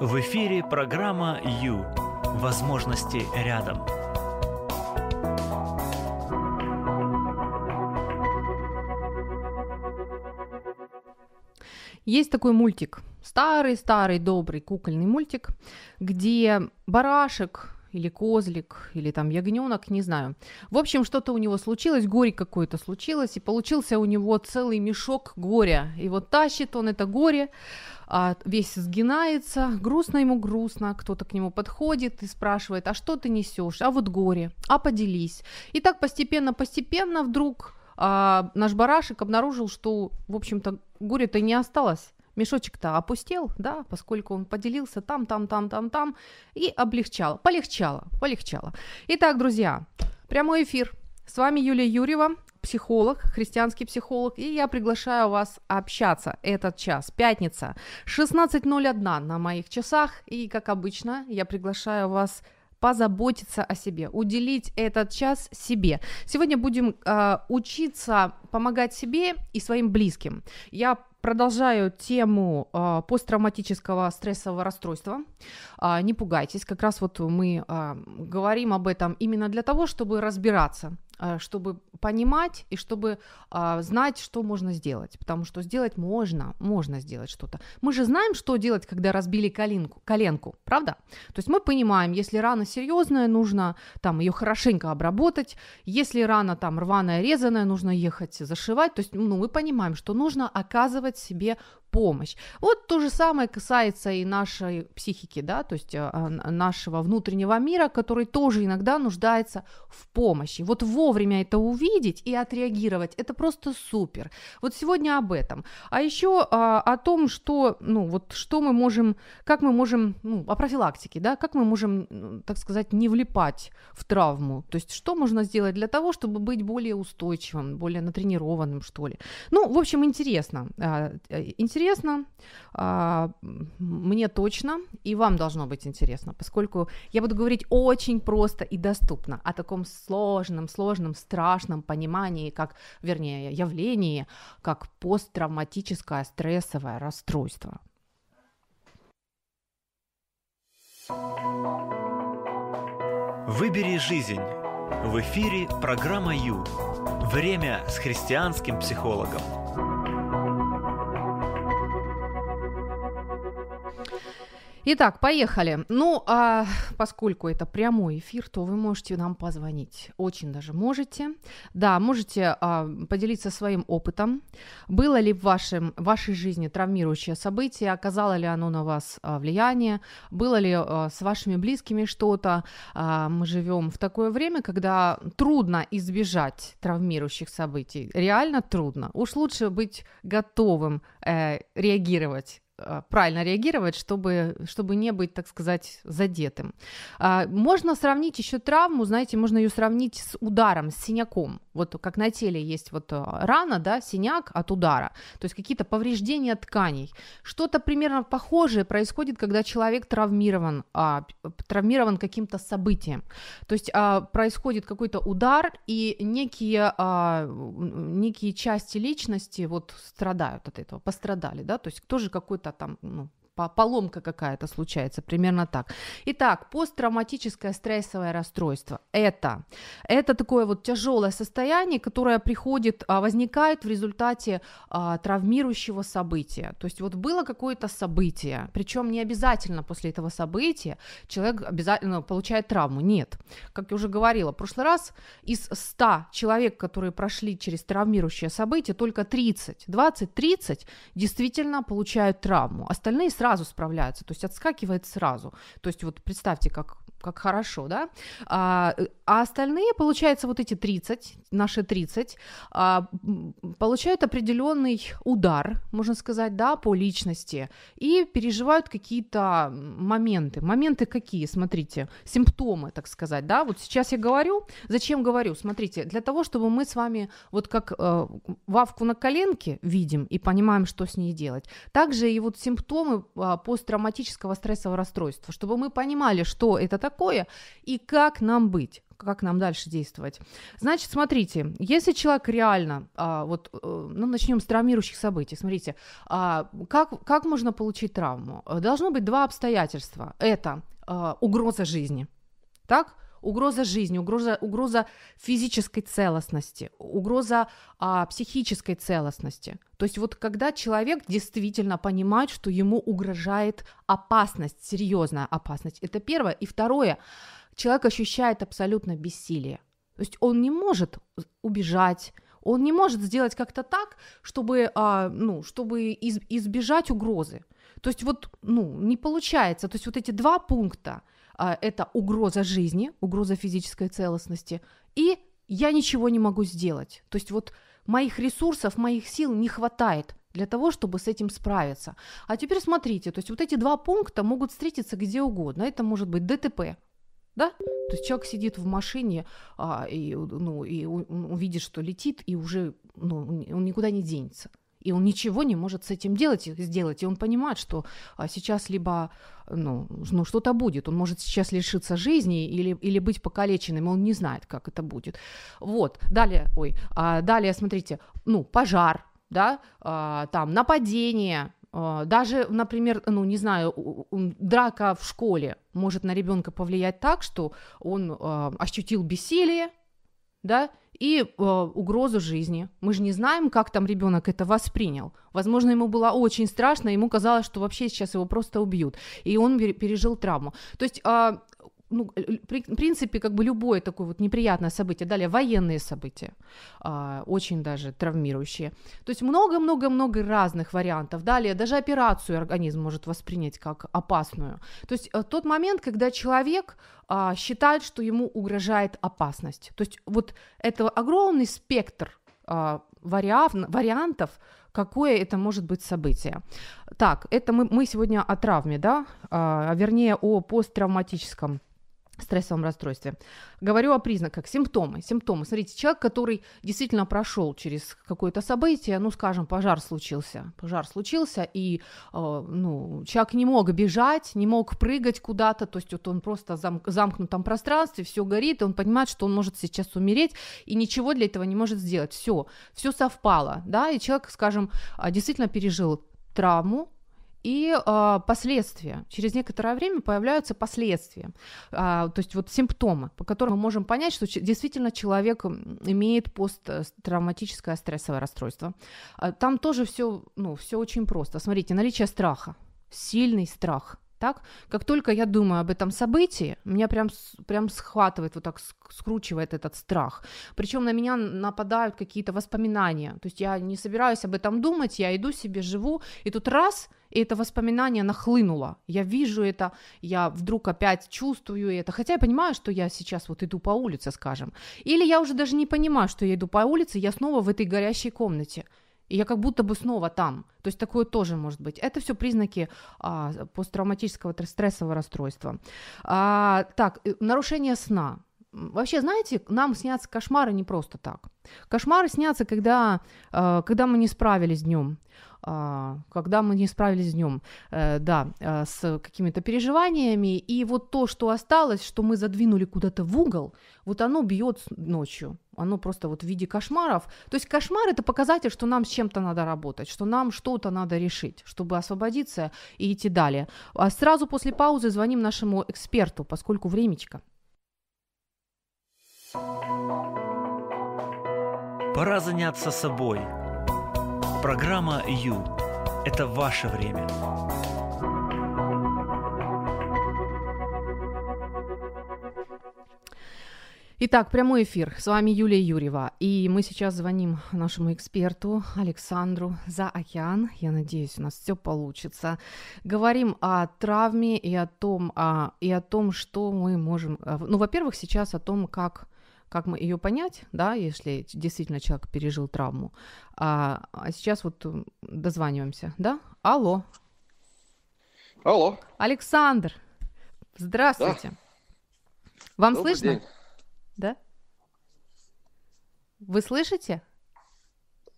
В эфире программа «Ю». Возможности рядом. Есть такой мультик, старый-старый добрый кукольный мультик, где барашек или козлик, или там ягненок, не знаю. В общем, что-то у него случилось, горе какое-то случилось, и получился у него целый мешок горя. И вот тащит он это горе, а, весь сгинается, грустно ему грустно, кто-то к нему подходит и спрашивает, а что ты несешь, а вот горе, а поделись. И так постепенно-постепенно вдруг а, наш барашек обнаружил, что, в общем-то, горе-то не осталось. Мешочек-то опустел, да, поскольку он поделился там, там, там, там, там, и облегчало, полегчало, полегчало. Итак, друзья, прямой эфир. С вами Юлия Юрьева, психолог, христианский психолог, и я приглашаю вас общаться этот час, пятница, 16.01 на моих часах, и, как обычно, я приглашаю вас позаботиться о себе, уделить этот час себе. Сегодня будем э, учиться помогать себе и своим близким. Я продолжаю тему э, посттравматического стрессового расстройства. Э, не пугайтесь, как раз вот мы э, говорим об этом именно для того, чтобы разбираться чтобы понимать и чтобы а, знать, что можно сделать. Потому что сделать можно, можно сделать что-то. Мы же знаем, что делать, когда разбили коленку, коленку, правда? То есть мы понимаем, если рана серьезная, нужно там ее хорошенько обработать. Если рана там рваная, резаная, нужно ехать зашивать. То есть ну, мы понимаем, что нужно оказывать себе помощь. Вот то же самое касается и нашей психики, да, то есть э, нашего внутреннего мира, который тоже иногда нуждается в помощи. Вот вовремя это увидеть и отреагировать, это просто супер. Вот сегодня об этом. А еще а, о том, что, ну, вот что мы можем, как мы можем, ну, о профилактике, да, как мы можем, так сказать, не влипать в травму. То есть что можно сделать для того, чтобы быть более устойчивым, более натренированным, что ли. Ну, в общем, интересно. А, интересно интересно, а, мне точно, и вам должно быть интересно, поскольку я буду говорить очень просто и доступно о таком сложном, сложном, страшном понимании, как, вернее, явлении, как посттравматическое стрессовое расстройство. Выбери жизнь. В эфире программа Ю. Время с христианским психологом. Итак, поехали. Ну, а поскольку это прямой эфир, то вы можете нам позвонить. Очень даже можете. Да, можете а, поделиться своим опытом. Было ли в вашем, вашей жизни травмирующее событие? Оказало ли оно на вас а, влияние? Было ли а, с вашими близкими что-то? А, мы живем в такое время, когда трудно избежать травмирующих событий. Реально трудно. Уж лучше быть готовым э, реагировать правильно реагировать, чтобы, чтобы не быть, так сказать, задетым. А, можно сравнить еще травму, знаете, можно ее сравнить с ударом, с синяком. Вот как на теле есть вот а, рана, да, синяк от удара, то есть какие-то повреждения тканей. Что-то примерно похожее происходит, когда человек травмирован, травмирован каким-то событием. То есть происходит какой-то удар, и некие, некие части личности вот страдают от этого, пострадали, да, то есть тоже какой-то там, ну, поломка какая-то случается, примерно так. Итак, посттравматическое стрессовое расстройство – это, это такое вот тяжелое состояние, которое приходит, а, возникает в результате а, травмирующего события. То есть вот было какое-то событие, причем не обязательно после этого события человек обязательно получает травму, нет. Как я уже говорила, в прошлый раз из 100 человек, которые прошли через травмирующее событие, только 30, 20-30 действительно получают травму, остальные сразу справляются, то есть отскакивает сразу. То есть вот представьте, как как хорошо, да, а, а остальные, получается, вот эти 30, наши 30, а, получают определенный удар, можно сказать, да, по личности, и переживают какие-то моменты. Моменты какие, смотрите, симптомы, так сказать, да, вот сейчас я говорю, зачем говорю, смотрите, для того, чтобы мы с вами вот как э, вавку на коленке видим и понимаем, что с ней делать, также и вот симптомы э, посттравматического стрессового расстройства, чтобы мы понимали, что это такое, такое и как нам быть как нам дальше действовать. Значит, смотрите, если человек реально, а, вот, э, ну, начнем с травмирующих событий, смотрите, а, как, как можно получить травму? Должно быть два обстоятельства. Это а, угроза жизни, так? Угроза жизни, угроза, угроза физической целостности, угроза а, психической целостности. То есть вот когда человек действительно понимает, что ему угрожает опасность, серьезная опасность, это первое. И второе, человек ощущает абсолютно бессилие. То есть он не может убежать, он не может сделать как-то так, чтобы, а, ну, чтобы из, избежать угрозы. То есть вот, ну, не получается. То есть вот эти два пункта, это угроза жизни, угроза физической целостности, и я ничего не могу сделать. То есть вот моих ресурсов, моих сил не хватает для того, чтобы с этим справиться. А теперь смотрите, то есть вот эти два пункта могут встретиться где угодно. Это может быть ДТП, да? То есть человек сидит в машине а, и, ну, и увидит, что летит, и уже ну, он никуда не денется и он ничего не может с этим делать, сделать, и он понимает, что а, сейчас либо ну, ну, что-то будет, он может сейчас лишиться жизни или, или быть покалеченным, он не знает, как это будет. Вот, далее, ой, а, далее, смотрите, ну, пожар, да, а, там, нападение, а, даже, например, ну, не знаю, драка в школе может на ребенка повлиять так, что он а, ощутил бессилие, да, и э, угрозу жизни. Мы же не знаем, как там ребенок это воспринял. Возможно, ему было очень страшно, ему казалось, что вообще сейчас его просто убьют, и он пережил травму. То есть э, ну, в принципе, как бы любое такое вот неприятное событие. Далее, военные события, а, очень даже травмирующие. То есть много-много-много разных вариантов. Далее, даже операцию организм может воспринять как опасную. То есть э, тот момент, когда человек а, считает, что ему угрожает опасность. То есть вот это огромный спектр а, вариав, вариантов, какое это может быть событие. Так, это мы, мы сегодня о травме, да, а, вернее о посттравматическом стрессовом расстройстве. Говорю о признаках, симптомы. Симптомы. Смотрите, человек, который действительно прошел через какое-то событие, ну, скажем, пожар случился, пожар случился, и, э, ну, человек не мог бежать, не мог прыгать куда-то, то есть вот он просто зам- замкнутом пространстве, все горит, и он понимает, что он может сейчас умереть, и ничего для этого не может сделать. Все, все совпало, да, и человек, скажем, а, действительно пережил травму, и э, последствия. Через некоторое время появляются последствия, э, то есть вот симптомы, по которым мы можем понять, что действительно человек имеет посттравматическое стрессовое расстройство. Э, там тоже все, ну, все очень просто. Смотрите, наличие страха, сильный страх – так? Как только я думаю об этом событии, меня прям, прям схватывает, вот так скручивает этот страх. Причем на меня нападают какие-то воспоминания. То есть я не собираюсь об этом думать, я иду себе, живу, и тут раз, и это воспоминание нахлынуло. Я вижу это, я вдруг опять чувствую это. Хотя я понимаю, что я сейчас вот иду по улице, скажем. Или я уже даже не понимаю, что я иду по улице, я снова в этой горящей комнате и я как будто бы снова там. То есть такое тоже может быть. Это все признаки а, посттравматического стрессового расстройства. А, так, э, нарушение сна. Вообще, знаете, нам снятся кошмары не просто так. Кошмары снятся, когда, э, когда мы не справились днем. А, когда мы не справились днем, э, да, э, с какими-то переживаниями, и вот то, что осталось, что мы задвинули куда-то в угол, вот оно бьет ночью, оно просто вот в виде кошмаров. То есть кошмар это показатель, что нам с чем-то надо работать, что нам что-то надо решить, чтобы освободиться и идти далее. А сразу после паузы звоним нашему эксперту, поскольку времечко. Пора заняться собой – Программа «Ю» – это ваше время. Итак, прямой эфир. С вами Юлия Юрьева. И мы сейчас звоним нашему эксперту Александру за океан. Я надеюсь, у нас все получится. Говорим о травме и о том, а, и о том, что мы можем... Э, ну, во-первых, сейчас о том, как как мы ее понять, да, если действительно человек пережил травму. А, а сейчас вот дозваниваемся, да? Алло. Алло. Александр, здравствуйте. Да. Вам Добрый слышно? День. Да? Вы слышите?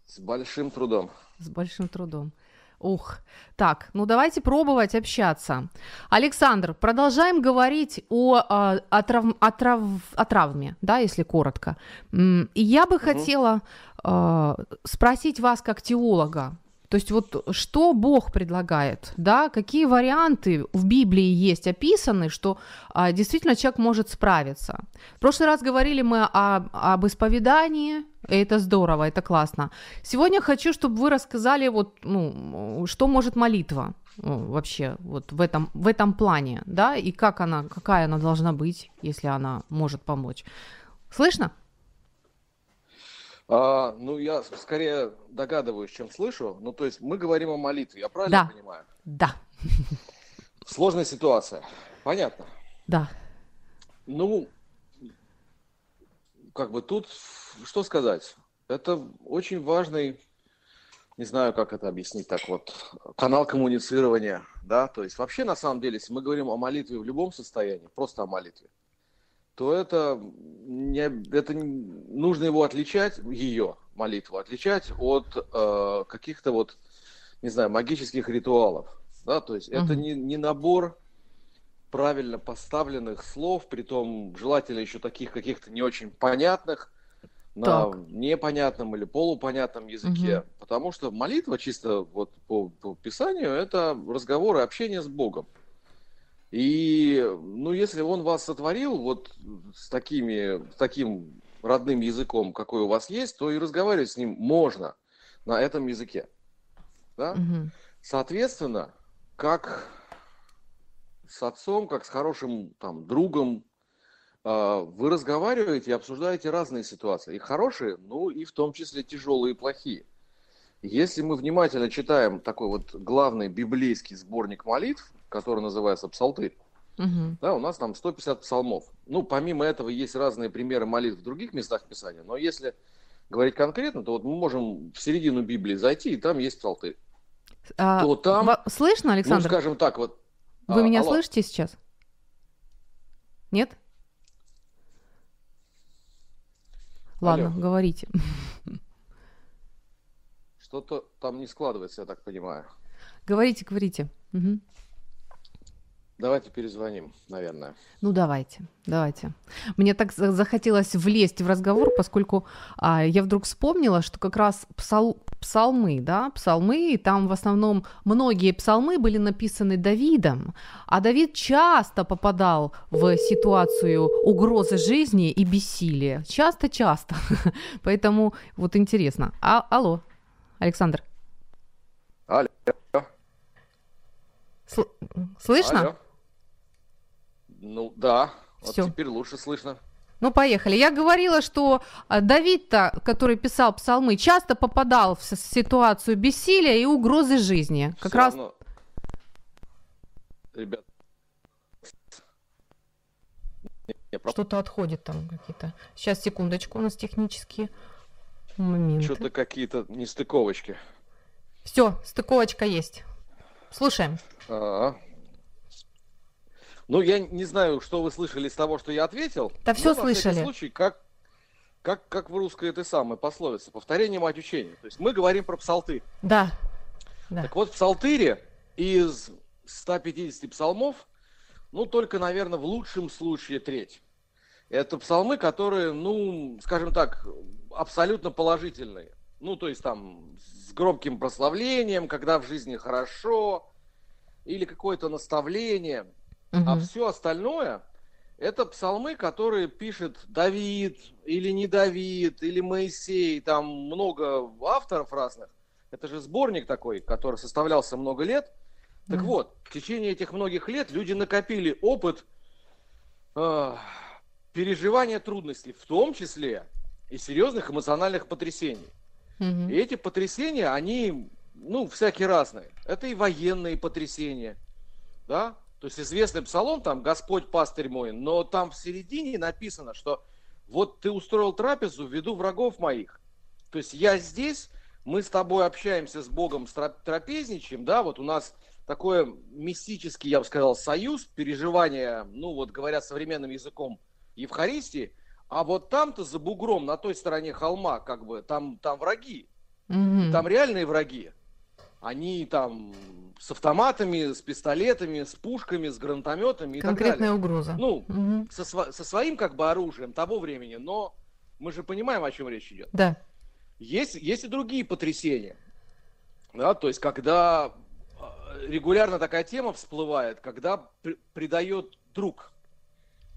С большим трудом. С большим трудом. Ух, так, ну давайте пробовать общаться. Александр, продолжаем говорить о, о, о, трав, о, трав, о травме, да, если коротко. И я бы угу. хотела э, спросить вас как теолога, то есть вот что Бог предлагает, да, какие варианты в Библии есть описаны, что а, действительно человек может справиться. В прошлый раз говорили мы о, об исповедании, это здорово, это классно. Сегодня хочу, чтобы вы рассказали вот, ну, что может молитва ну, вообще вот в этом, в этом плане, да, и как она, какая она должна быть, если она может помочь. Слышно? А, ну, я скорее догадываюсь, чем слышу. Ну, то есть мы говорим о молитве, я правильно да. понимаю? Да. Сложная ситуация. Понятно. Да. Ну, как бы тут, что сказать? Это очень важный, не знаю, как это объяснить так вот, канал коммуницирования, да, то есть вообще на самом деле, если мы говорим о молитве в любом состоянии, просто о молитве, то это, не, это нужно его отличать, ее молитву, отличать от э, каких-то вот, не знаю, магических ритуалов. Да? То есть mm-hmm. это не, не набор правильно поставленных слов, при том желательно еще таких каких-то не очень понятных, на так. непонятном или полупонятном языке. Угу. Потому что молитва чисто вот по, по Писанию это разговор и общение с Богом. И, ну, если он вас сотворил вот с, такими, с таким родным языком, какой у вас есть, то и разговаривать с ним можно на этом языке. Да? Угу. Соответственно, как с отцом, как с хорошим там, другом, а, вы разговариваете и обсуждаете разные ситуации. И хорошие, ну и в том числе тяжелые и плохие. Если мы внимательно читаем такой вот главный библейский сборник молитв, который называется «Псалтырь», угу. да, у нас там 150 псалмов. Ну, помимо этого есть разные примеры молитв в других местах Писания, но если говорить конкретно, то вот мы можем в середину Библии зайти, и там есть Псалтырь. А, то там, слышно, Александр? Ну, скажем так, вот... Вы а, меня алло. слышите сейчас? Нет? Ладно, алло. говорите. Что-то там не складывается, я так понимаю. Говорите, говорите. Угу. Давайте перезвоним, наверное. Ну давайте, давайте. Мне так захотелось влезть в разговор, поскольку а, я вдруг вспомнила, что как раз псал, псалмы, да, псалмы, там в основном многие псалмы были написаны Давидом, а Давид часто попадал в ситуацию угрозы жизни и бессилия. Часто-часто. Поэтому вот интересно. А, алло, Александр. Алло. Сл- слышно? Алло. Ну да, вот Всё. теперь лучше слышно. Ну, поехали. Я говорила, что а, Давид-то, который писал псалмы, часто попадал в ситуацию бессилия и угрозы жизни. Как Всё раз... Равно... Ребят, что-то отходит там какие-то. Сейчас, секундочку, у нас технические моменты. Что-то какие-то нестыковочки. Все, стыковочка есть. Слушаем. А-а. Ну, я не знаю, что вы слышали из того, что я ответил. Да все слышали. В случае, как, как, как в русской этой самой пословице, повторение мать учения. То есть мы говорим про псалтырь. Да. да. Так вот, в псалтыре из 150 псалмов, ну, только, наверное, в лучшем случае треть. Это псалмы, которые, ну, скажем так, абсолютно положительные. Ну, то есть там с громким прославлением, когда в жизни хорошо, или какое-то наставление – Угу. А все остальное это псалмы, которые пишет Давид или не Давид, или Моисей, там много авторов разных. Это же сборник такой, который составлялся много лет. Так mm вот, в течение этих многих лет люди накопили опыт э, переживания трудностей, в том числе и серьезных эмоциональных потрясений. mm И эти потрясения, они, ну, всякие разные. Это и военные потрясения, да, то есть известный псалом, там, Господь пастырь мой, но там в середине написано, что вот ты устроил трапезу в виду врагов моих. То есть я здесь, мы с тобой общаемся с Богом, с трапезничаем, да, вот у нас такой мистический, я бы сказал, союз, переживания, ну вот говоря современным языком, Евхаристии, а вот там-то за бугром, на той стороне холма, как бы, там, там враги, mm-hmm. там реальные враги. Они там с автоматами, с пистолетами, с пушками, с гранатометами и Конкретная так далее. угроза. Ну, Мгм. со, со своим как бы оружием того времени, но мы же понимаем, о чем речь идет. Да. Есть, есть и другие потрясения. Да, то есть, когда э, регулярно такая тема всплывает, когда пр- предает друг.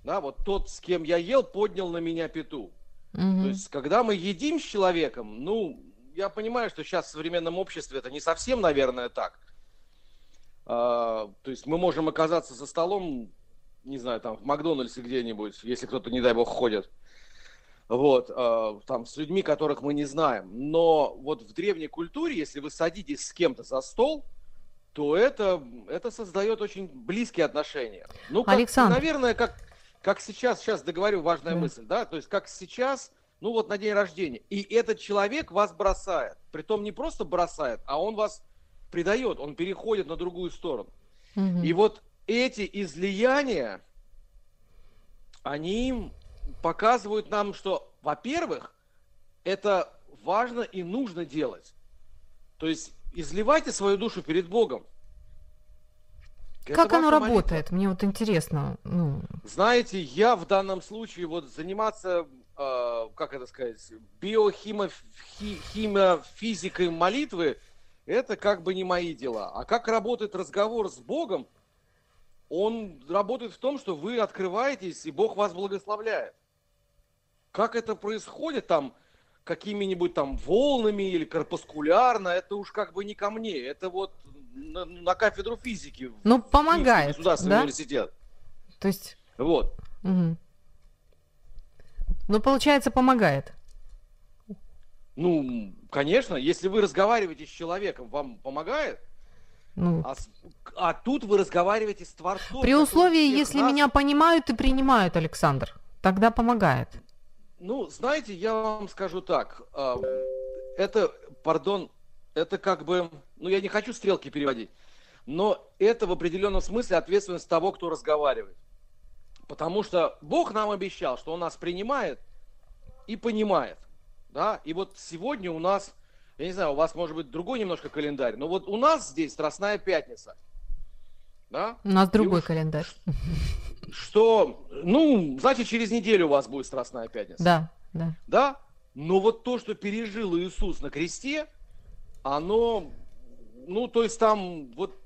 Да, вот тот, с кем я ел, поднял на меня пету. Мгм. То есть, когда мы едим с человеком, ну, я понимаю, что сейчас в современном обществе это не совсем, наверное, так. А, то есть мы можем оказаться за столом, не знаю, там в Макдональдсе где-нибудь, если кто-то, не дай бог, ходит. Вот, а, там с людьми, которых мы не знаем. Но вот в древней культуре, если вы садитесь с кем-то за стол, то это, это создает очень близкие отношения. Ну, как, Александр. наверное, как, как сейчас, сейчас договорю важная Да. мысль, да, то есть как сейчас, ну вот на день рождения, и этот человек вас бросает, притом не просто бросает, а он вас предает, он переходит на другую сторону. Мгм. И вот эти излияния, они показывают нам, что, во-первых, это важно и нужно делать. То есть изливайте свою душу перед Богом. Это Как оно ваша молитва. работает? Мне вот интересно. Ну, Знаете, я в данном случае вот заниматься, э, как это сказать, биохимофизикой молитвы, это как бы не мои дела. А как работает разговор с Богом, он работает в том, что вы открываетесь, и Бог вас благословляет. Как это происходит там, какими-нибудь там волнами или корпускулярно, это уж как бы не ко мне. Это вот на, на кафедру физики. в Ну, помогает, Государственный да? университет. то есть... Вот. мгм. Ну, получается, помогает. Ну, конечно, если вы разговариваете с человеком, вам помогает, Ну, а, а тут вы разговариваете с Творцом. при условии, если нас- меня понимают и принимают, Александр, тогда помогает. Ну, знаете, я вам скажу так. а, Это, пардон, это как бы, ну, я не хочу стрелки переводить, но это в определенном смысле ответственность того, кто разговаривает. Потому что Бог нам обещал, что Он нас принимает и понимает. Да? И вот сегодня у нас, я не знаю, у вас может быть другой немножко календарь, но вот у нас здесь Страстная Пятница. Да? У нас другой уж- календарь. Что, ну, значит, через неделю у вас будет Страстная Пятница. Да, да. Да? Но вот то, что пережил Иисус на кресте, оно, ну, то есть там вот,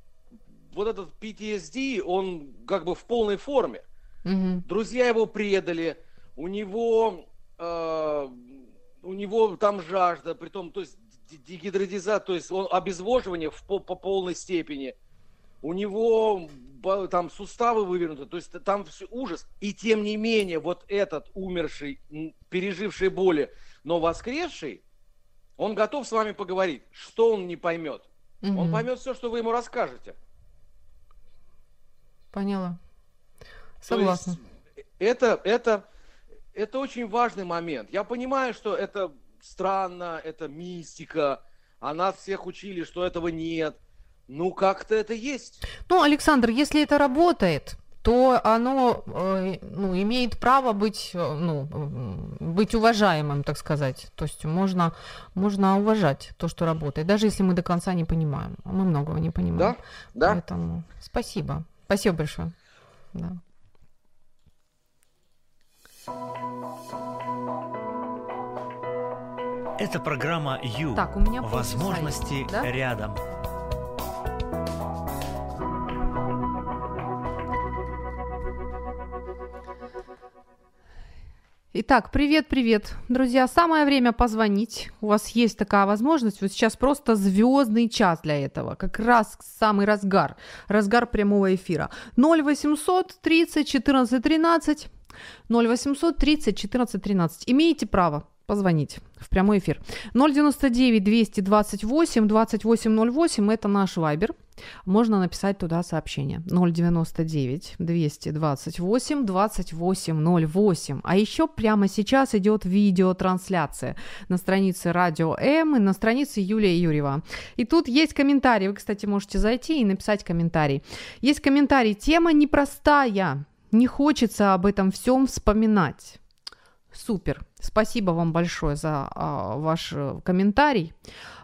вот этот PTSD, он как бы в полной форме. Мгм. Друзья его предали, у него, э, у него там жажда, притом, то есть д- дегидратизация, то есть он обезвоживание в, по, по полной степени. У него там суставы вывернуты, то есть там всё ужас. И тем не менее, вот этот умерший, переживший боли, но воскресший, он готов с вами поговорить. Что он не поймет? Он Мгм. поймет все, что вы ему расскажете. Поняла. То Согласна. есть это, это, это очень важный момент. Я понимаю, что это странно, это мистика, а нас всех учили, что этого нет. Ну, как-то это есть. Ну, Александр, если это работает, то оно э, ну, имеет право быть, э, ну, быть уважаемым, так сказать. То есть можно, можно уважать то, что работает, даже если мы до конца не понимаем. Мы многого не понимаем. Да? Да? Поэтому спасибо. Спасибо большое. Да. Это программа Ю. Так, у меня Возможности да? рядом. Итак, привет-привет, друзья. Самое время позвонить. У вас есть такая возможность. Вот сейчас просто звездный час для этого. Как раз самый разгар. Разгар прямого эфира. 0800 30 14 13. 0800 30 14 13. Имеете право позвонить в прямой эфир. 099 228 2808 это наш вайбер. Можно написать туда сообщение. 099 228 2808. А еще прямо сейчас идет видеотрансляция на странице Радио М и на странице Юлия Юрьева. И тут есть комментарий. Вы, кстати, можете зайти и написать комментарий. Есть комментарий. Тема непростая. Не хочется об этом всем вспоминать. Супер. Спасибо вам большое за а, ваш э, комментарий,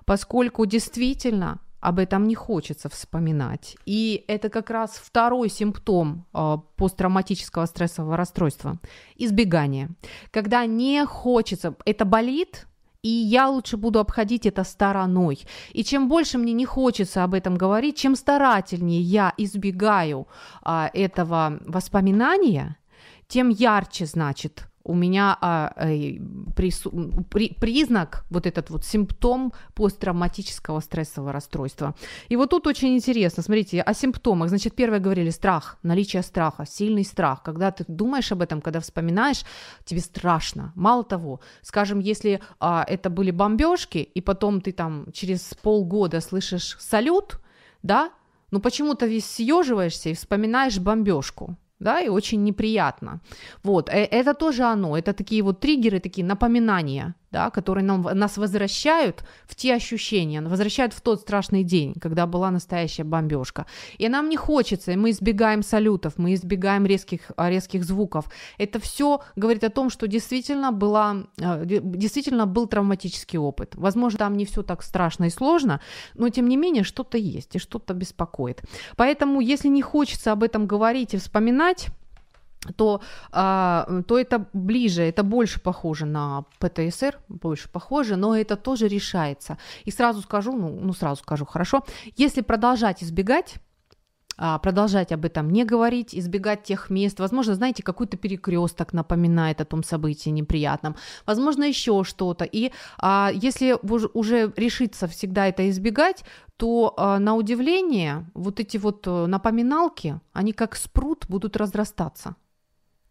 поскольку действительно об этом не хочется вспоминать. И это как раз второй симптом э, посттравматического стрессового расстройства – избегание. Когда не хочется, это болит, и я лучше буду обходить это стороной. И чем больше мне не хочется об этом говорить, чем старательнее я избегаю а, этого воспоминания, тем ярче, значит, у меня а, э, прису, при, признак, вот этот вот симптом посттравматического стрессового расстройства. И вот тут очень интересно, смотрите, о симптомах. Значит, первое говорили страх, наличие страха, сильный страх. Когда ты думаешь об этом, когда вспоминаешь, тебе страшно. Мало того, скажем, если а, это были бомбежки, и потом ты там через полгода слышишь салют, да, ну почему-то весь съеживаешься и вспоминаешь бомбежку да, и очень неприятно. Вот, э, это тоже оно, это такие вот триггеры, такие напоминания, да, которые нам, нас возвращают в те ощущения, возвращают в тот страшный день, когда была настоящая бомбежка. И нам не хочется, и мы избегаем салютов, мы избегаем резких, а, резких звуков. Это все говорит о том, что действительно, была, а, действительно был травматический опыт. Возможно, там не все так страшно и сложно, но тем не менее что-то есть и что-то беспокоит. Поэтому, если не хочется об этом говорить и вспоминать, то, а, то это ближе, это больше похоже на ПТСР, больше похоже, но это тоже решается. И сразу скажу, ну, ну сразу скажу, хорошо, если продолжать избегать, а, продолжать об этом не говорить, избегать тех мест. Возможно, знаете, какой-то перекресток напоминает о том событии неприятном. Возможно, еще что-то. И а, если уже решиться всегда это избегать, то а, на удивление вот эти вот э, напоминалки, они как спрут будут разрастаться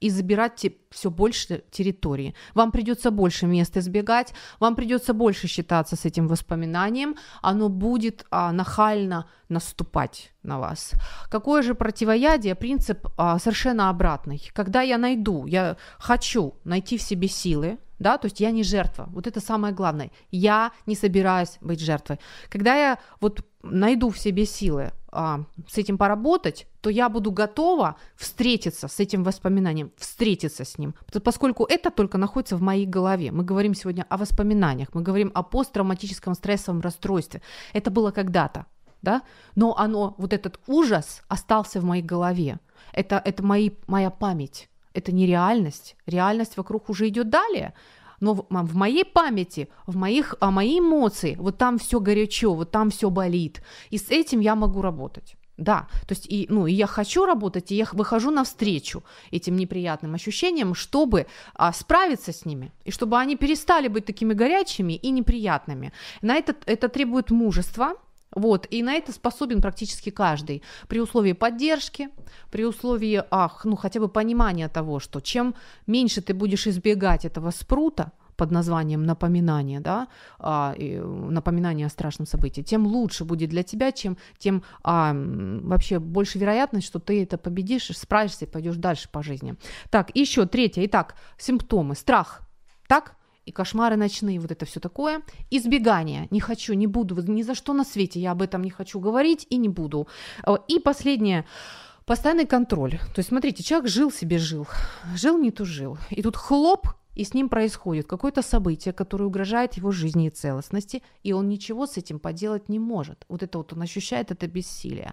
и забирать все больше территории. Вам придется больше мест избегать, вам придется больше считаться с этим воспоминанием, оно будет а, нахально наступать на вас. Какое же противоядие? Принцип а, совершенно обратный. Когда я найду, я хочу найти в себе силы, да, то есть я не жертва. Вот это самое главное. Я не собираюсь быть жертвой. Когда я вот найду в себе силы а, с этим поработать, то я буду готова встретиться с этим воспоминанием, встретиться с ним, поскольку это только находится в моей голове. Мы говорим сегодня о воспоминаниях, мы говорим о посттравматическом стрессовом расстройстве. Это было когда-то, да, но оно, вот этот ужас остался в моей голове. Это, это мои, моя память, это не реальность. Реальность вокруг уже идет далее но в, в моей памяти, в моих, а мои эмоции, вот там все горячо, вот там все болит, и с этим я могу работать. Да, то есть и, ну, и я хочу работать, и я выхожу навстречу этим неприятным ощущениям, чтобы а, справиться с ними, и чтобы они перестали быть такими горячими и неприятными. На это, это требует мужества, вот, и на это способен практически каждый. При условии поддержки, при условии, ах, ну, хотя бы понимания того, что чем меньше ты будешь избегать этого спрута, под названием напоминание, да, а, и, напоминание о страшном событии, тем лучше будет для тебя, чем тем а, вообще больше вероятность, что ты это победишь, справишься и пойдешь дальше по жизни. Так, еще третье. Итак, симптомы. Страх. Так? И кошмары ночные, вот это все такое. Избегание. Не хочу, не буду, ни за что на свете я об этом не хочу говорить и не буду. Э, и последнее. Постоянный контроль. То есть, смотрите, человек жил себе, жил. Жил, не тужил. И тут хлоп, и с ним происходит какое-то событие, которое угрожает его жизни и целостности, и он ничего с этим поделать не может. Вот это вот он ощущает это бессилие.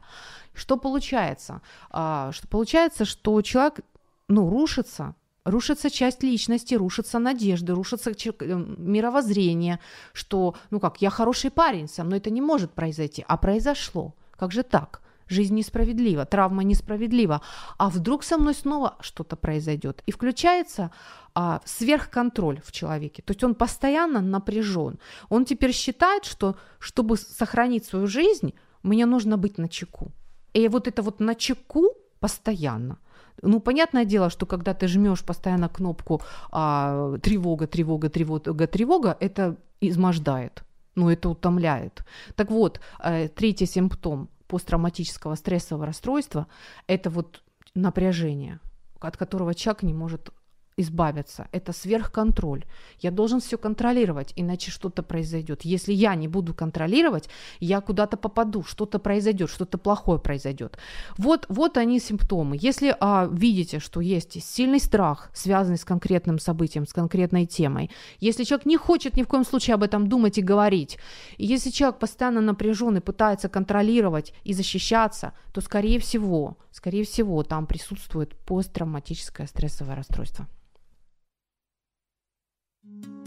Что получается? А, что получается, что человек ну, рушится, Рушится часть личности, рушатся надежды, рушится э, мировоззрение, что, ну как, я хороший парень, со мной это не может произойти, а произошло. Как же так? Жизнь несправедлива, травма несправедлива. А вдруг со мной снова что-то произойдет? И включается а, сверхконтроль в человеке. То есть он постоянно напряжен. Он теперь считает, что чтобы сохранить свою жизнь, мне нужно быть на чеку. И вот это вот на чеку постоянно – ну, понятное дело, что когда ты жмешь постоянно кнопку а, тревога, тревога, тревога, тревога, это измождает, ну, это утомляет. Так вот, э, третий симптом посттравматического стрессового расстройства – это вот напряжение, от которого человек не может избавиться. Это сверхконтроль. Я должен все контролировать, иначе что-то произойдет. Если я не буду контролировать, я куда-то попаду, что-то произойдет, что-то плохое произойдет. Вот, вот они симптомы. Если а, видите, что есть сильный страх, связанный с конкретным событием, с конкретной темой, если человек не хочет ни в коем случае об этом думать и говорить, если человек постоянно напряжен и пытается контролировать и защищаться, то, скорее всего, скорее всего, там присутствует посттравматическое стрессовое расстройство. Mm-hmm.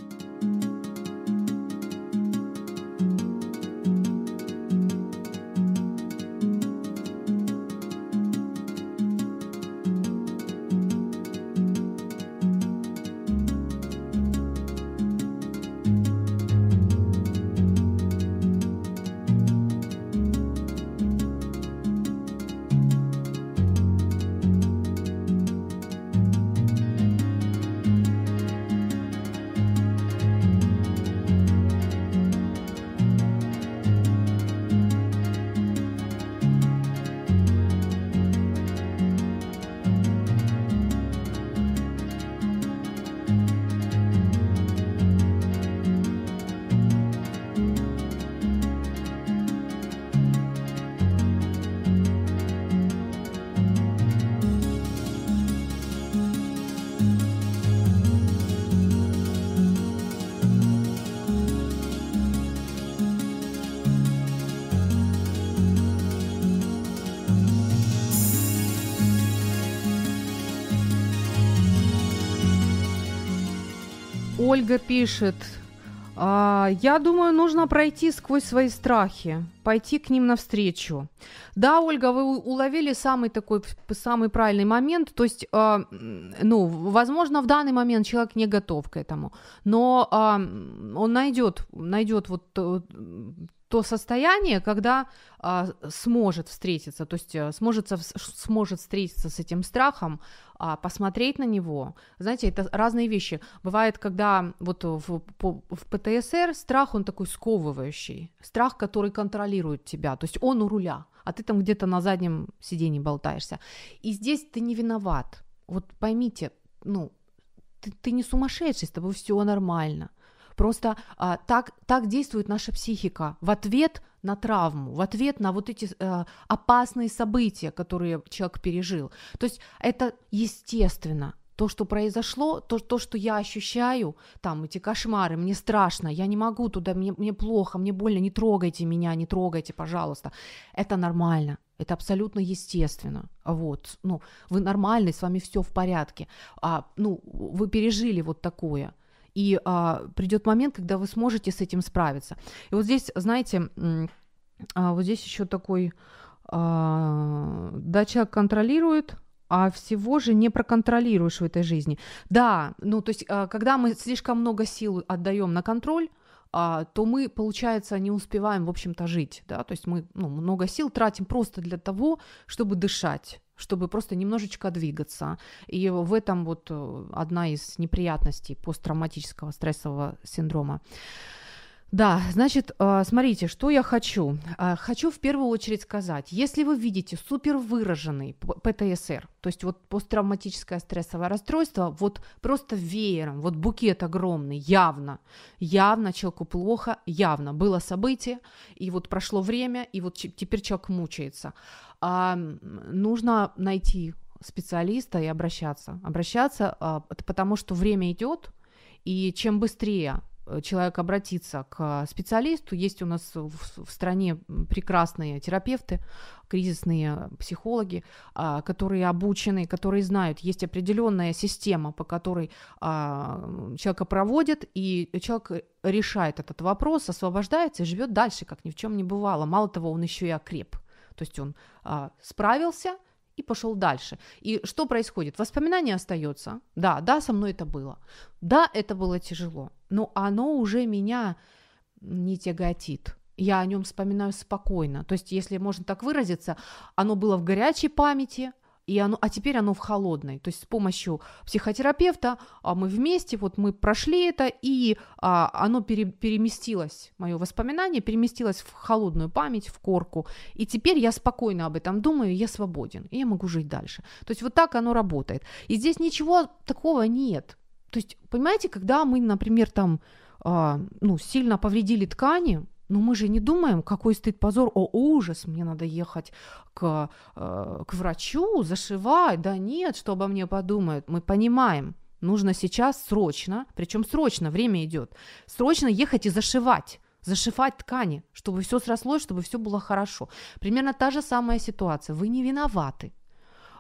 Ольга пишет, а, я думаю, нужно пройти сквозь свои страхи, пойти к ним навстречу. Да, Ольга, вы уловили самый такой, самый правильный момент. То есть, э, ну, возможно, в данный момент человек не готов к этому, но э, он найдет, найдет вот то состояние, когда а, сможет встретиться, то есть э, сможет, сможет встретиться с этим страхом, а, посмотреть на него. Знаете, это разные вещи. Бывает, когда вот в, в ПТСР страх, он такой сковывающий, страх, который контролирует тебя, то есть он у руля, а ты там где-то на заднем сиденье болтаешься. И здесь ты не виноват. Вот поймите, ну, ты, ты не сумасшедший, с тобой все нормально. Просто а, так, так действует наша психика в ответ на травму, в ответ на вот эти а, опасные события, которые человек пережил. То есть это естественно. То, что произошло, то, то, что я ощущаю, там эти кошмары, мне страшно, я не могу туда, мне, мне плохо, мне больно, не трогайте меня, не трогайте, пожалуйста. Это нормально, это абсолютно естественно. Вот, ну, вы нормальный, с вами все в порядке. А, ну, вы пережили вот такое и а, придет момент, когда вы сможете с этим справиться. И вот здесь, знаете, а, вот здесь еще такой, а, да, человек контролирует, а всего же не проконтролируешь в этой жизни. Да, ну то есть, а, когда мы слишком много сил отдаем на контроль, а, то мы, получается, не успеваем, в общем-то, жить, да, то есть мы ну, много сил тратим просто для того, чтобы дышать, чтобы просто немножечко двигаться. И в этом вот э, одна из неприятностей посттравматического стрессового синдрома. Да, значит, э, смотрите, что я хочу. Э, хочу в первую очередь сказать, если вы видите супер выраженный ПТСР, то есть вот посттравматическое стрессовое расстройство, вот просто веером, вот букет огромный, явно, явно человеку плохо, явно было событие, и вот прошло время, и вот теперь человек мучается. А, нужно найти специалиста и обращаться. Обращаться, а, потому что время идет, и чем быстрее человек обратиться к специалисту. Есть у нас в, в стране прекрасные терапевты, кризисные психологи, а, которые обучены, которые знают, есть определенная система, по которой а, человека проводят, и человек решает этот вопрос, освобождается и живет дальше, как ни в чем не бывало. Мало того, он еще и окреп. То есть он а, справился, и пошел дальше. И что происходит? Воспоминание остается. Да, да, со мной это было. Да, это было тяжело, но оно уже меня не тяготит. Я о нем вспоминаю спокойно. То есть, если можно так выразиться, оно было в горячей памяти, и оно, а теперь оно в холодной. То есть с помощью психотерапевта а мы вместе, вот мы прошли это, и а, оно пере, переместилось, мое воспоминание переместилось в холодную память, в корку. И теперь я спокойно об этом думаю, я свободен, и я могу жить дальше. То есть вот так оно работает. И здесь ничего такого нет. То есть, понимаете, когда мы, например, там а, ну, сильно повредили ткани, но мы же не думаем, какой стыд, позор, о ужас, мне надо ехать к, э, к врачу, зашивать, да нет, что обо мне подумают. Мы понимаем, нужно сейчас срочно, причем срочно, время идет, срочно ехать и зашивать зашивать ткани, чтобы все срослось, чтобы все было хорошо. Примерно та же самая ситуация. Вы не виноваты,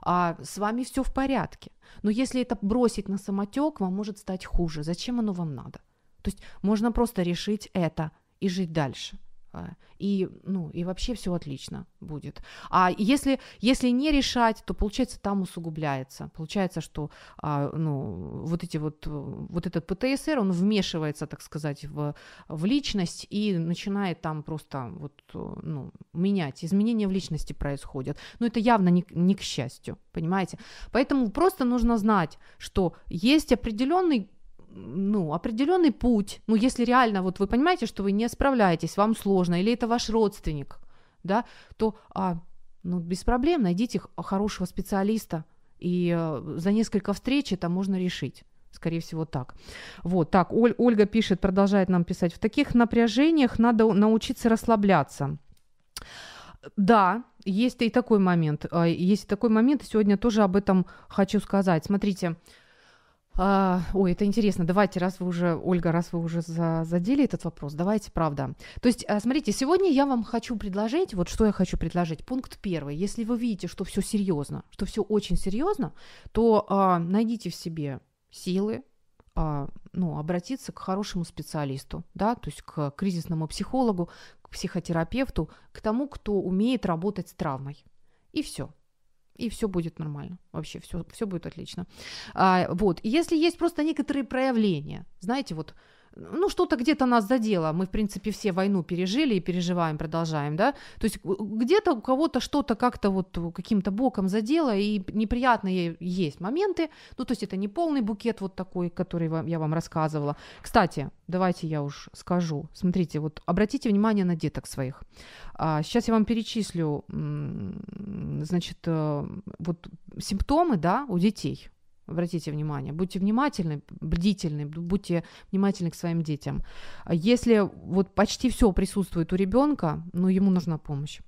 а с вами все в порядке. Но если это бросить на самотек, вам может стать хуже. Зачем оно вам надо? То есть можно просто решить это и жить дальше. А, и, ну, и вообще все отлично будет. А если, если не решать, то получается там усугубляется. Получается, что а, ну, вот, эти вот, вот этот ПТСР, он вмешивается, так сказать, в, в личность и начинает там просто вот, ну, менять. Изменения в личности происходят. Но это явно не, не к счастью, понимаете? Поэтому просто нужно знать, что есть определенный ну, определенный путь, ну, если реально, вот вы понимаете, что вы не справляетесь, вам сложно, или это ваш родственник, да, то, а, ну, без проблем, найдите хорошего специалиста, и э, за несколько встреч это можно решить. Скорее всего, так. Вот, так, Оль, Ольга пишет, продолжает нам писать, в таких напряжениях надо научиться расслабляться. Да, есть и такой момент. А, есть и такой момент, сегодня тоже об этом хочу сказать. Смотрите, а, ой, это интересно. Давайте, раз вы уже, Ольга, раз вы уже за, задели этот вопрос, давайте, правда. То есть, а, смотрите, сегодня я вам хочу предложить, вот что я хочу предложить. Пункт первый. Если вы видите, что все серьезно, что все очень серьезно, то а, найдите в себе силы, а, ну, обратиться к хорошему специалисту, да, то есть к кризисному психологу, к психотерапевту, к тому, кто умеет работать с травмой. И все и все будет нормально. Вообще все, все будет отлично. А, вот. Если есть просто некоторые проявления, знаете, вот ну, что-то где-то нас задело. Мы, в принципе, все войну пережили и переживаем, продолжаем, да. То есть где-то у кого-то что-то как-то вот каким-то боком задело, и неприятные есть моменты. Ну, то есть это не полный букет вот такой, который я вам рассказывала. Кстати, давайте я уж скажу. Смотрите, вот обратите внимание на деток своих. А, сейчас я вам перечислю, значит, э, вот симптомы, да, у детей. Обратите внимание, будьте внимательны, бдительны, будьте внимательны к своим детям. Если вот почти все присутствует у ребенка, ну ему нужна помощь.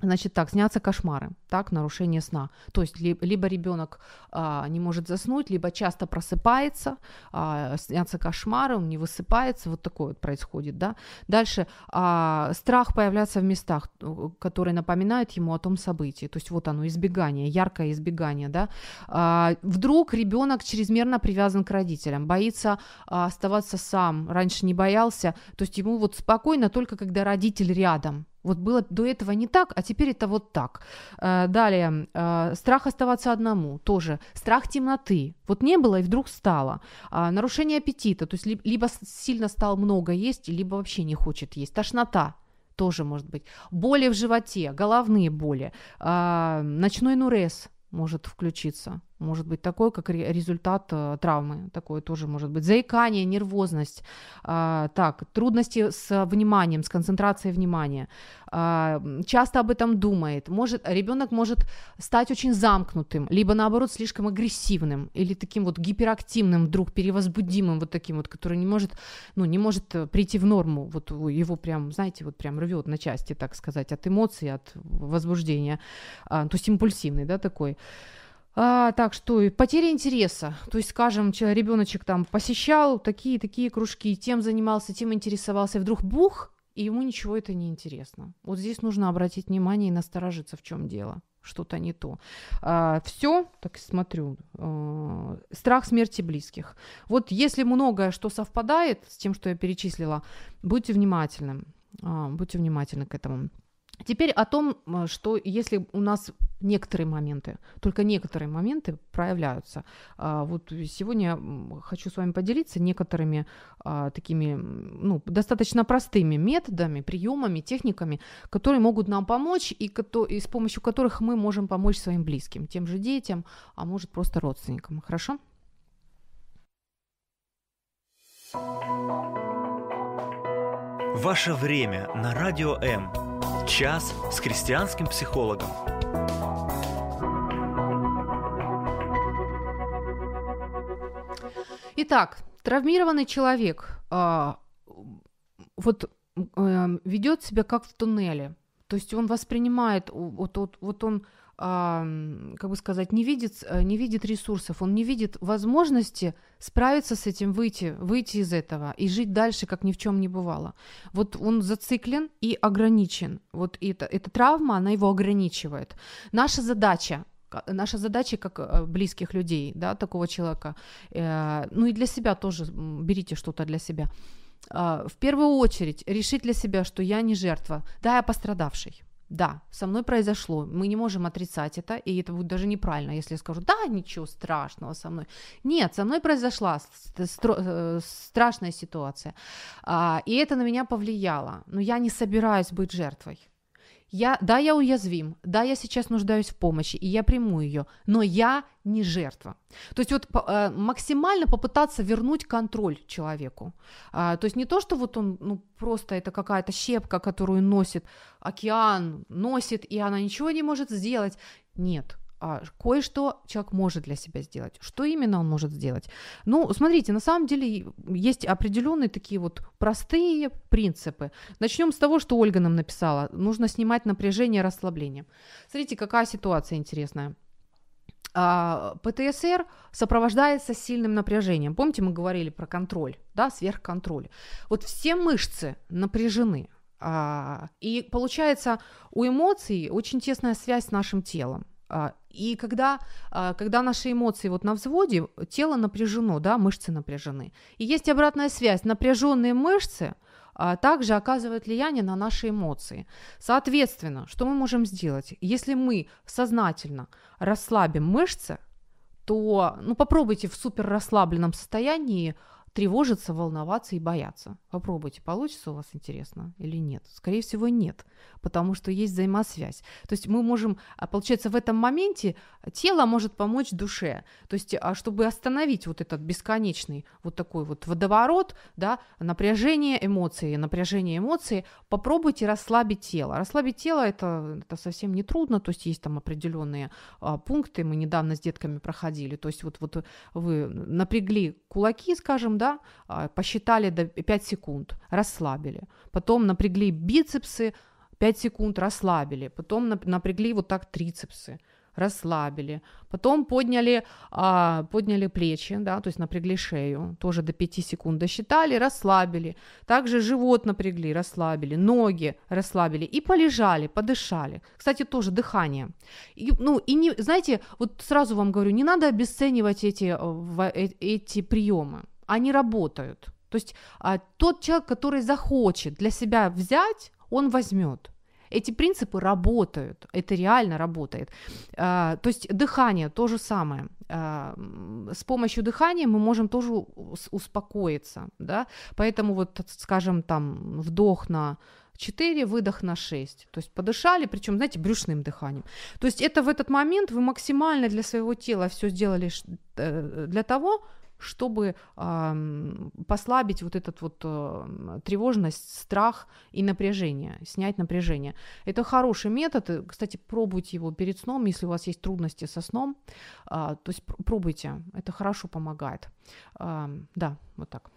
Значит так, снятся кошмары, так, нарушение сна. То есть ли, либо ребенок а, не может заснуть, либо часто просыпается, а, снятся кошмары, он не высыпается, вот такое вот происходит, да. Дальше а, страх появляться в местах, э, которые напоминают ему о том событии. То есть вот оно, избегание, яркое избегание, да. А, вдруг ребенок чрезмерно привязан к родителям, боится а, оставаться сам, раньше не боялся, то есть ему вот спокойно только когда родитель рядом, вот было до этого не так, а теперь это вот так. Э, далее, э, страх оставаться одному, тоже. Страх темноты. Вот не было и вдруг стало. А, нарушение аппетита, то есть либо сильно стал много есть, либо вообще не хочет есть. Тошнота тоже может быть. Боли в животе, головные боли. А, ночной нурез может включиться может быть такой, как результат э, травмы, такое тоже может быть. Заикание, нервозность, э, так, трудности с вниманием, с концентрацией внимания, э, часто об этом думает, может, ребенок может стать очень замкнутым, либо наоборот слишком агрессивным, или таким вот гиперактивным, вдруг перевозбудимым, вот таким вот, который не может, ну, не может э, прийти в норму, вот его прям, знаете, вот прям рвет на части, так сказать, от эмоций, от возбуждения, э, то есть импульсивный, да, такой. А, так что потеря интереса. То есть, скажем, ребеночек там посещал такие-такие кружки, тем занимался, тем интересовался, вдруг бух, и ему ничего это не интересно. Вот здесь нужно обратить внимание и насторожиться, в чем дело. Что-то не то. А, все, так смотрю, а, страх смерти близких. Вот если многое, что совпадает с тем, что я перечислила, будьте внимательны. А, будьте внимательны к этому. Теперь о том, что если у нас некоторые моменты, только некоторые моменты проявляются. А, вот сегодня хочу с вами поделиться некоторыми а, такими ну, достаточно простыми методами, приемами, техниками, которые могут нам помочь и, и с помощью которых мы можем помочь своим близким, тем же детям, а может просто родственникам. Хорошо? Ваше время на радио М. Час с христианским психологом. Итак, травмированный человек э, вот э, ведет себя как в туннеле. То есть он воспринимает, вот, вот, вот он, как бы сказать, не видит, не видит ресурсов, он не видит возможности справиться с этим, выйти, выйти из этого и жить дальше, как ни в чем не бывало. Вот он зациклен и ограничен. Вот это, эта травма, она его ограничивает. Наша задача наша задача как э, близких людей, да, такого человека, э, ну и для себя тоже берите что-то для себя. Э, в первую очередь решить для себя, что я не жертва, да, я пострадавший. Да, со мной произошло, мы не можем отрицать это, и это будет даже неправильно, если я скажу, да, ничего страшного со мной. Нет, со мной произошла э, страшная ситуация, а, и это на меня повлияло, но я не собираюсь быть жертвой. Я, да, я уязвим, да, я сейчас нуждаюсь в помощи, и я приму ее, но я не жертва. То есть вот э, максимально попытаться вернуть контроль человеку. А, то есть не то, что вот он, ну, просто это какая-то щепка, которую носит океан, носит, и она ничего не может сделать. Нет, а, кое-что человек может для себя сделать. Что именно он может сделать? Ну, смотрите, на самом деле есть определенные такие вот простые принципы. Начнем с того, что Ольга нам написала. Нужно снимать напряжение, расслабление. Смотрите, какая ситуация интересная. А, ПТСР сопровождается сильным напряжением. Помните, мы говорили про контроль, да, сверхконтроль. Вот все мышцы напряжены, а, и получается у эмоций очень тесная связь с нашим телом. А, и когда, а, когда наши эмоции вот на взводе, тело напряжено, да, мышцы напряжены. И есть обратная связь. Напряженные мышцы а, также оказывают влияние на наши эмоции. Соответственно, что мы можем сделать? Если мы сознательно расслабим мышцы, то ну, попробуйте в супер расслабленном состоянии тревожиться, волноваться и бояться. Попробуйте, получится у вас интересно или нет. Скорее всего, нет, потому что есть взаимосвязь. То есть мы можем, а, получается, в этом моменте тело может помочь душе. То есть, а чтобы остановить вот этот бесконечный вот такой вот водоворот, да, напряжение эмоций, напряжение эмоций, попробуйте расслабить тело. Расслабить тело это, это совсем не трудно, то есть есть там определенные а, пункты, мы недавно с детками проходили, то есть вот, вот вы напрягли кулаки, скажем, да, а, посчитали до 5 секунд, расслабили. Потом напрягли бицепсы, 5 секунд расслабили. Потом напрягли вот так трицепсы, расслабили. Потом подняли, а, подняли плечи, да, то есть напрягли шею, тоже до 5 секунд досчитали, расслабили. Также живот напрягли, расслабили, ноги расслабили и полежали, подышали. Кстати, тоже дыхание. И, ну, и не, знаете, вот сразу вам говорю, не надо обесценивать эти, э, эти приемы они работают. То есть а, тот человек, который захочет для себя взять, он возьмет. Эти принципы работают, это реально работает. А, то есть дыхание то же самое. А, с помощью дыхания мы можем тоже успокоиться, да. Поэтому вот, скажем, там вдох на 4, выдох на 6. То есть подышали, причем, знаете, брюшным дыханием. То есть это в этот момент вы максимально для своего тела все сделали э, для того, чтобы э, послабить вот этот вот э, тревожность, страх и напряжение, снять напряжение. Это хороший метод, кстати, пробуйте его перед сном, если у вас есть трудности со сном, э, то есть пробуйте, это хорошо помогает. Э, да, вот так.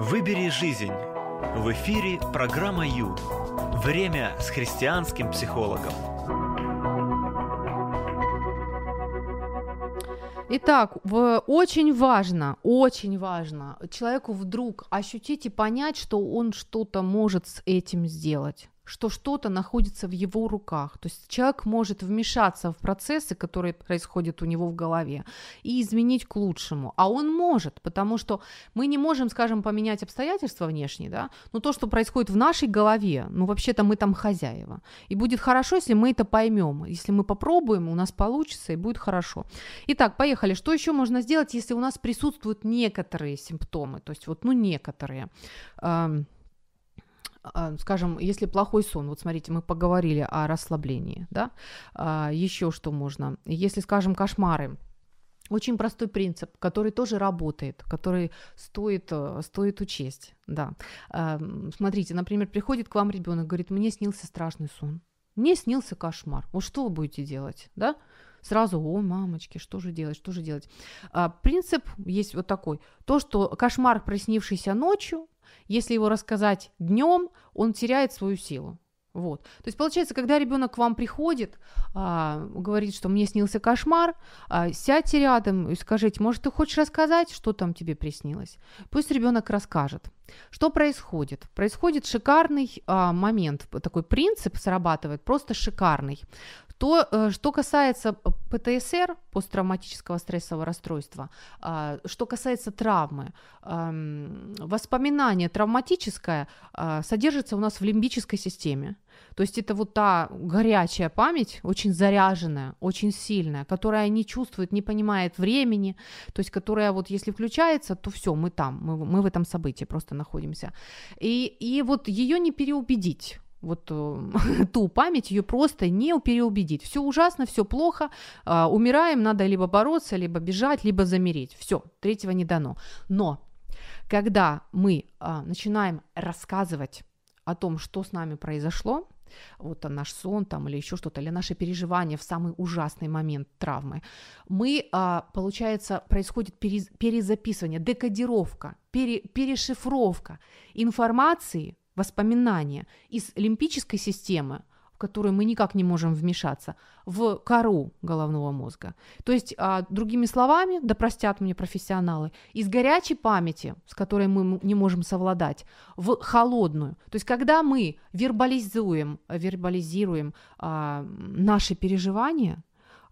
Выбери жизнь. В эфире программа Ю. Время с христианским психологом. Итак, в, очень важно, очень важно человеку вдруг ощутить и понять, что он что-то может с этим сделать. Что что-то находится в его руках. То есть человек может вмешаться в процессы, которые происходят у него в голове, и изменить к лучшему. А он может, потому что мы не можем, скажем, поменять обстоятельства внешние, да, но то, что происходит в нашей голове, ну, вообще-то мы там хозяева. И будет хорошо, если мы это поймем. Если мы попробуем, у нас получится, и будет хорошо. Итак, поехали. Что еще можно сделать, если у нас присутствуют некоторые симптомы? То есть вот, ну, некоторые а, скажем, если плохой сон, вот смотрите, мы поговорили о расслаблении, да, а, еще что можно, если, скажем, кошмары, очень простой принцип, который тоже работает, который стоит, э, стоит учесть, да. А, смотрите, например, приходит к вам ребенок, говорит, мне снился страшный сон, мне снился кошмар, вот что вы будете делать, да? Сразу, о, мамочки, что же делать, что же делать? принцип есть вот такой, то, что кошмар, приснившийся ночью, если его рассказать днем, он теряет свою силу. Вот. То есть получается, когда ребенок к вам приходит, а, говорит, что мне снился кошмар, а, сядьте рядом и скажите, может, ты хочешь рассказать, что там тебе приснилось? Пусть ребенок расскажет. Что происходит? Происходит шикарный а, момент, такой принцип срабатывает, просто шикарный. То, э, что касается ПТСР, посттравматического стрессового расстройства, а, что касается травмы, воспоминание травматическое а, содержится у нас в лимбической системе. То есть это вот та горячая память, очень заряженная, очень сильная, которая не чувствует, не понимает времени, то есть которая вот если включается, то все, мы там, мы, мы в этом событии просто находимся. И, и вот ее не переубедить вот э, ту память, ее просто не переубедить. Все ужасно, все плохо, э, умираем, надо либо бороться, либо бежать, либо замереть. Все, третьего не дано. Но когда мы э, начинаем рассказывать о том, что с нами произошло, вот наш сон там или еще что-то, или наши переживания в самый ужасный момент травмы, мы, а, получается, происходит перезаписывание, декодировка, пере, перешифровка информации, воспоминания из лимпической системы, в которую мы никак не можем вмешаться, в кору головного мозга. То есть, а, другими словами, да простят мне профессионалы, из горячей памяти, с которой мы не можем совладать, в холодную. То есть, когда мы вербализуем, вербализируем а, наши переживания,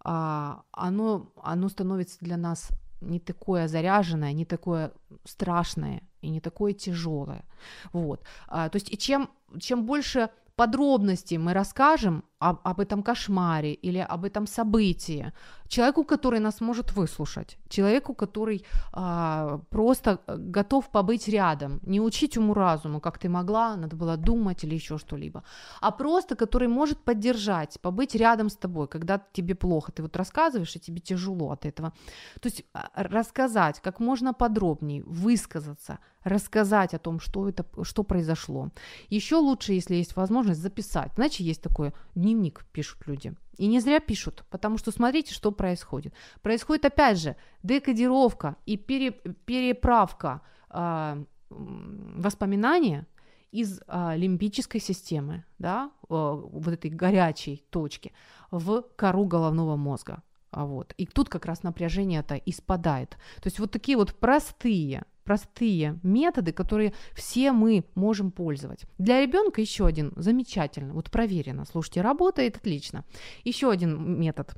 а, оно, оно становится для нас не такое заряженное, не такое страшное и не такое тяжелое. Вот. А, то есть и чем, чем больше подробностей мы расскажем об, об этом кошмаре или об этом событии человеку, который нас может выслушать, человеку, который а, просто готов побыть рядом, не учить уму разуму, как ты могла, надо было думать или еще что-либо, а просто который может поддержать, побыть рядом с тобой, когда тебе плохо, ты вот рассказываешь, и тебе тяжело от этого. То есть а, рассказать как можно подробнее, высказаться, рассказать о том, что это, что произошло. Еще лучше, если есть возможность, записать. Знаете, есть такое дневник пишут люди. И не зря пишут, потому что смотрите, что происходит. Происходит опять же декодировка и пере, переправка э, воспоминания из э, лимбической системы, да, э, вот этой горячей точки, в кору головного мозга. Вот. И тут как раз напряжение-то и спадает. То есть вот такие вот простые простые методы, которые все мы можем пользовать. Для ребенка еще один замечательно, вот проверено, слушайте, работает отлично. Еще один метод.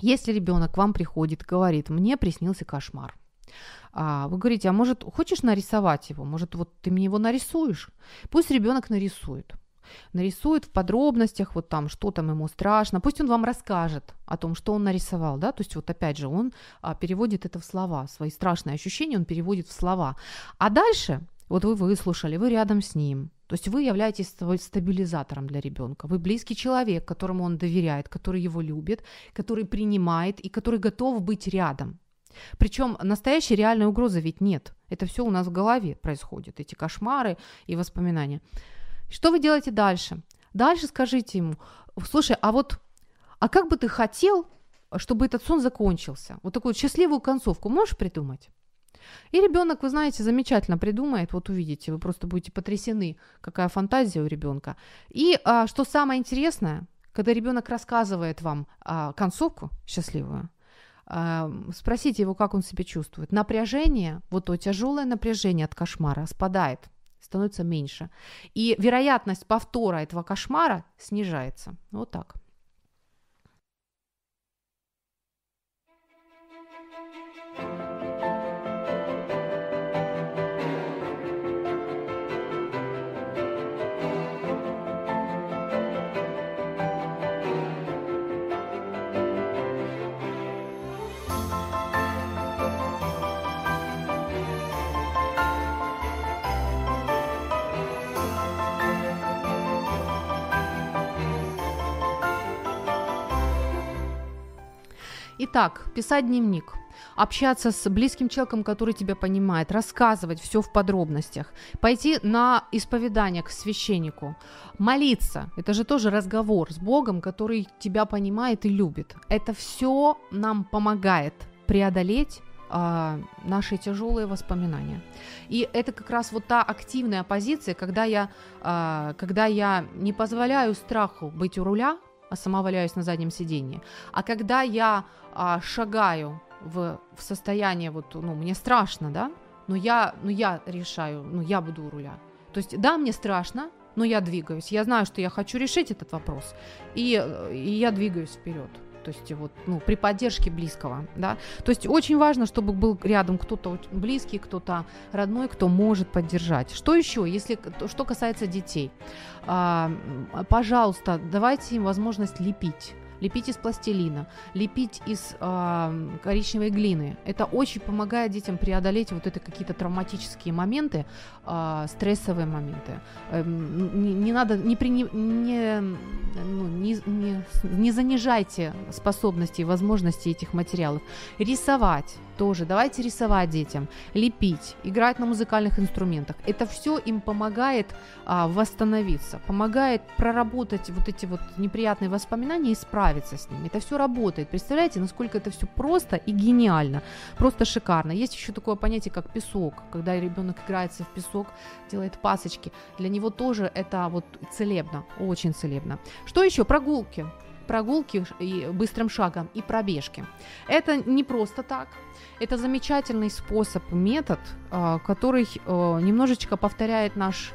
Если ребенок к вам приходит, говорит, мне приснился кошмар, а вы говорите, а может, хочешь нарисовать его? Может, вот ты мне его нарисуешь? Пусть ребенок нарисует нарисует в подробностях, вот там, что там ему страшно, пусть он вам расскажет о том, что он нарисовал, да, то есть вот опять же он а, переводит это в слова, свои страшные ощущения он переводит в слова, а дальше вот вы выслушали, вы рядом с ним, то есть вы являетесь стабилизатором для ребенка. Вы близкий человек, которому он доверяет, который его любит, который принимает и который готов быть рядом. Причем настоящей реальной угрозы ведь нет. Это все у нас в голове происходит, эти кошмары и воспоминания. Что вы делаете дальше? Дальше скажите ему, слушай, а вот, а как бы ты хотел, чтобы этот сон закончился? Вот такую счастливую концовку можешь придумать? И ребенок, вы знаете, замечательно придумает, вот увидите, вы просто будете потрясены, какая фантазия у ребенка. И а, что самое интересное, когда ребенок рассказывает вам а, концовку счастливую, а, спросите его, как он себя чувствует. Напряжение, вот то тяжелое напряжение от кошмара спадает становится меньше. И вероятность повтора этого кошмара снижается. Вот так. Итак, писать дневник, общаться с близким человеком, который тебя понимает, рассказывать все в подробностях, пойти на исповедание к священнику, молиться. Это же тоже разговор с Богом, который тебя понимает и любит. Это все нам помогает преодолеть а, наши тяжелые воспоминания. И это как раз вот та активная позиция, когда я, а, когда я не позволяю страху быть у руля, сама валяюсь на заднем сиденье. А когда я а, шагаю в, в состояние, вот, ну, мне страшно, да, но я, ну, я решаю, ну, я буду у руля. То есть, да, мне страшно, но я двигаюсь. Я знаю, что я хочу решить этот вопрос, и, и я двигаюсь вперед то есть вот, ну, при поддержке близкого, да, то есть очень важно, чтобы был рядом кто-то близкий, кто-то родной, кто может поддержать. Что еще, если, что касается детей, а, пожалуйста, давайте им возможность лепить, лепить из пластилина, лепить из э, коричневой глины. Это очень помогает детям преодолеть вот это какие-то травматические моменты, э, стрессовые моменты. Э, не, не надо, не, при, не, ну, не, не, не занижайте способности и возможности этих материалов. Рисовать тоже. Давайте рисовать детям, лепить, играть на музыкальных инструментах. Это все им помогает а, восстановиться, помогает проработать вот эти вот неприятные воспоминания и справиться с ними. Это все работает. Представляете, насколько это все просто и гениально, просто шикарно. Есть еще такое понятие, как песок, когда ребенок играется в песок, делает пасочки. Для него тоже это вот целебно, очень целебно. Что еще? Прогулки прогулки и быстрым шагом и пробежки. Это не просто так. Это замечательный способ, метод, а, который э, немножечко повторяет наш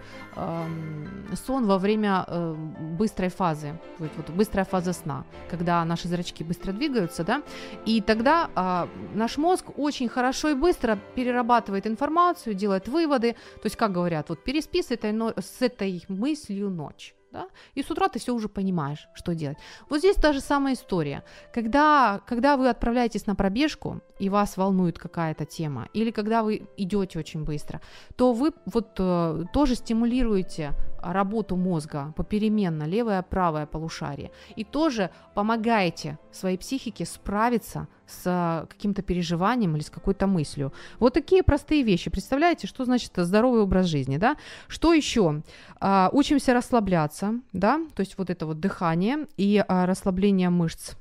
сон во время э, быстрой фазы, вот, вот быстрая фаза сна, когда наши зрачки быстро двигаются, да, и тогда а, наш мозг очень хорошо и быстро перерабатывает информацию, делает выводы, то есть, как говорят, вот переспи с этой, с этой мыслью ночь да, и с утра ты все уже понимаешь, что делать. Вот здесь та же самая история. Когда, когда вы отправляетесь на пробежку, и вас волнует какая-то тема, или когда вы идете очень быстро, то вы вот э, тоже стимулируете работу мозга попеременно, левое, правое полушарие, и тоже помогаете своей психике справиться с э, каким-то переживанием или с какой-то мыслью. Вот такие простые вещи. Представляете, что значит здоровый образ жизни, да? Что еще? А, учимся расслабляться, да, то есть вот это вот дыхание и а, расслабление мышц.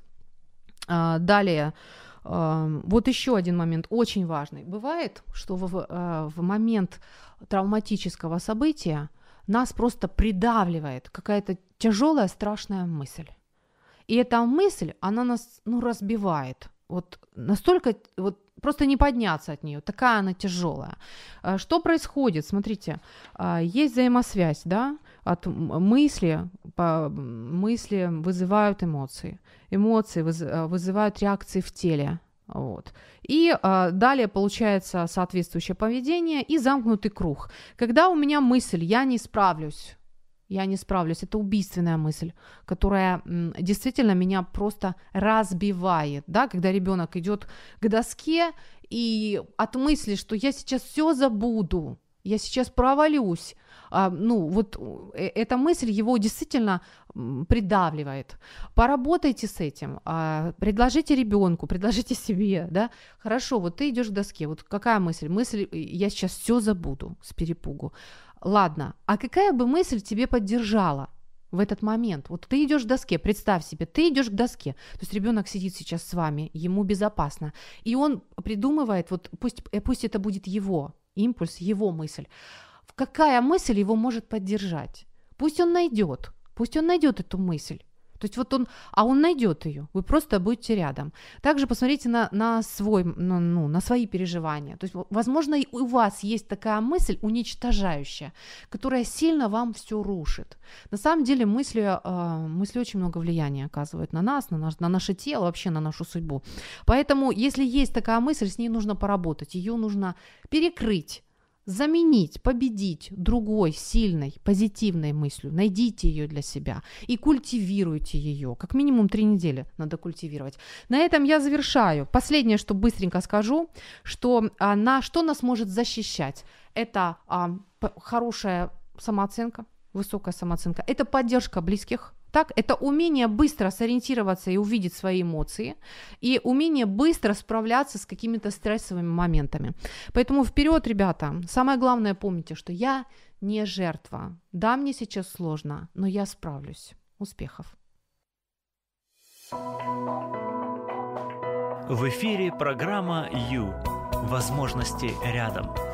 А, далее, вот еще один момент, очень важный. Бывает, что в, в момент травматического события нас просто придавливает какая-то тяжелая, страшная мысль. И эта мысль, она нас, ну, разбивает. Вот настолько, вот просто не подняться от нее, такая она тяжелая. А что происходит? Смотрите, а, есть взаимосвязь, да, от мысли, по, мысли вызывают эмоции, эмоции вызывают реакции в теле, вот. И э, далее получается соответствующее поведение и замкнутый круг. Когда у меня мысль «я не справлюсь», я не справлюсь. Это убийственная мысль, которая м, действительно меня просто разбивает, да, когда ребенок идет к доске и от мысли, что я сейчас все забуду, я сейчас провалюсь, а, ну, вот э, эта мысль его действительно придавливает. Поработайте с этим, а, предложите ребенку, предложите себе, да, хорошо, вот ты идешь к доске, вот какая мысль? Мысль, э, я сейчас все забуду с перепугу. Ладно, а какая бы мысль тебе поддержала? в этот момент. Вот ты идешь к доске, представь себе, ты идешь к доске, то есть ребенок сидит сейчас с вами, ему безопасно, и он придумывает, вот пусть, э, пусть это будет его импульс, его мысль какая мысль его может поддержать. Пусть он найдет, пусть он найдет эту мысль. То есть вот он, а он найдет ее, вы просто будете рядом. Также посмотрите на, на свой, на, ну, на свои переживания. То есть, возможно, и у вас есть такая мысль уничтожающая, которая сильно вам все рушит. На самом деле мысли, э, мысли очень много влияния оказывают на нас, на, наш, на наше тело, вообще на нашу судьбу. Поэтому, если есть такая мысль, с ней нужно поработать, ее нужно перекрыть заменить, победить другой сильной, позитивной мыслью. Найдите ее для себя и культивируйте ее. Как минимум три недели надо культивировать. На этом я завершаю. Последнее, что быстренько скажу, что а, на что нас может защищать, это а, хорошая самооценка, высокая самооценка, это поддержка близких, так, это умение быстро сориентироваться и увидеть свои эмоции, и умение быстро справляться с какими-то стрессовыми моментами. Поэтому вперед, ребята. Самое главное помните, что я не жертва. Да, мне сейчас сложно, но я справлюсь. Успехов. В эфире программа Ю. Возможности рядом.